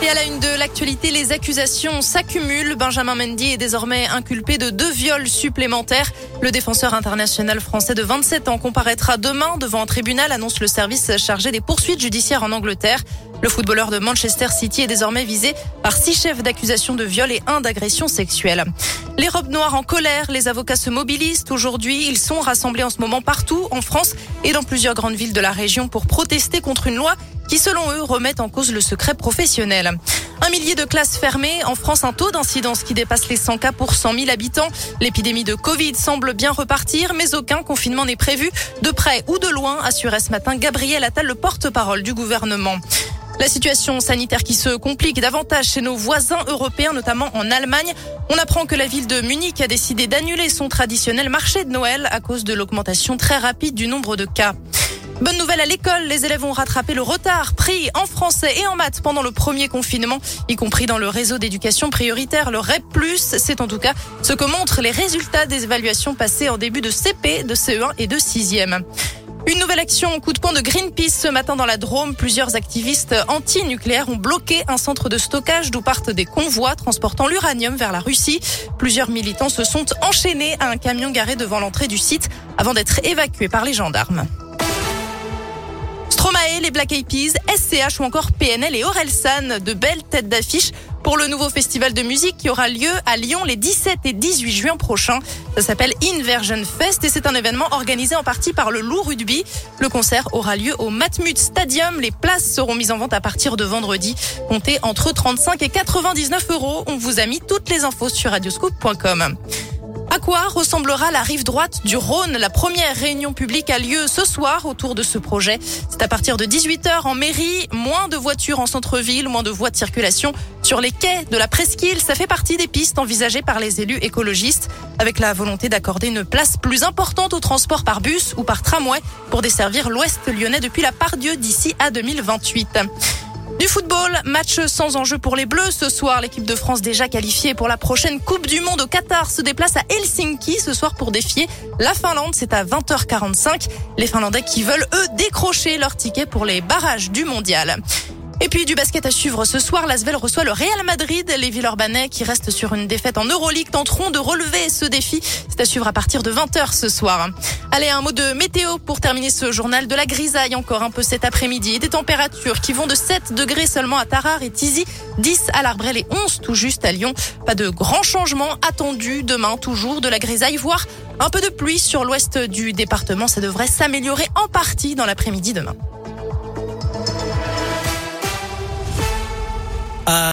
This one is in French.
Et à la une de l'actualité, les accusations s'accumulent. Benjamin Mendy est désormais inculpé de deux viols supplémentaires. Le défenseur international français de 27 ans comparaîtra demain devant un tribunal, annonce le service chargé des poursuites judiciaires en Angleterre. Le footballeur de Manchester City est désormais visé par six chefs d'accusation de viol et un d'agression sexuelle. Les robes noires en colère, les avocats se mobilisent aujourd'hui. Ils sont rassemblés en ce moment partout en France et dans plusieurs grandes villes de la région pour protester contre une loi qui, selon eux, remettent en cause le secret professionnel. Un millier de classes fermées. En France, un taux d'incidence qui dépasse les 100 cas pour 100 000 habitants. L'épidémie de Covid semble bien repartir, mais aucun confinement n'est prévu. De près ou de loin, assurait ce matin Gabriel Attal, le porte-parole du gouvernement. La situation sanitaire qui se complique davantage chez nos voisins européens, notamment en Allemagne. On apprend que la ville de Munich a décidé d'annuler son traditionnel marché de Noël à cause de l'augmentation très rapide du nombre de cas. Bonne nouvelle à l'école, les élèves ont rattrapé le retard pris en français et en maths pendant le premier confinement, y compris dans le réseau d'éducation prioritaire, le REP+. C'est en tout cas ce que montrent les résultats des évaluations passées en début de CP, de CE1 et de 6e. Une nouvelle action coup de poing de Greenpeace ce matin dans la Drôme. Plusieurs activistes anti-nucléaires ont bloqué un centre de stockage d'où partent des convois transportant l'uranium vers la Russie. Plusieurs militants se sont enchaînés à un camion garé devant l'entrée du site avant d'être évacués par les gendarmes. Stromae, les Black Eyed Peas, SCH ou encore PNL et Orelsan, de belles têtes d'affiche pour le nouveau festival de musique qui aura lieu à Lyon les 17 et 18 juin prochains. Ça s'appelle Inversion Fest et c'est un événement organisé en partie par le Loup Rugby. Le concert aura lieu au Matmut Stadium. Les places seront mises en vente à partir de vendredi. Comptez entre 35 et 99 euros. On vous a mis toutes les infos sur radioscoop.com. À quoi ressemblera la rive droite du Rhône? La première réunion publique a lieu ce soir autour de ce projet. C'est à partir de 18h en mairie. Moins de voitures en centre-ville, moins de voies de circulation sur les quais de la presqu'île. Ça fait partie des pistes envisagées par les élus écologistes avec la volonté d'accorder une place plus importante au transport par bus ou par tramway pour desservir l'ouest lyonnais depuis la Pardieu d'ici à 2028. Du football, match sans enjeu pour les Bleus. Ce soir, l'équipe de France déjà qualifiée pour la prochaine Coupe du Monde au Qatar se déplace à Helsinki ce soir pour défier la Finlande. C'est à 20h45. Les Finlandais qui veulent, eux, décrocher leur ticket pour les barrages du mondial. Et puis du basket à suivre ce soir, l'Asvel reçoit le Real Madrid. Les Villeurbanais qui restent sur une défaite en Euroleague tenteront de relever ce défi. C'est à suivre à partir de 20h ce soir. Allez, un mot de météo pour terminer ce journal. De la grisaille encore un peu cet après-midi. Des températures qui vont de 7 degrés seulement à Tarare et Tizi, 10 à l'Arbrel et 11 tout juste à Lyon. Pas de grands changements attendus demain. Toujours de la grisaille, voire un peu de pluie sur l'ouest du département. Ça devrait s'améliorer en partie dans l'après-midi demain. Uh,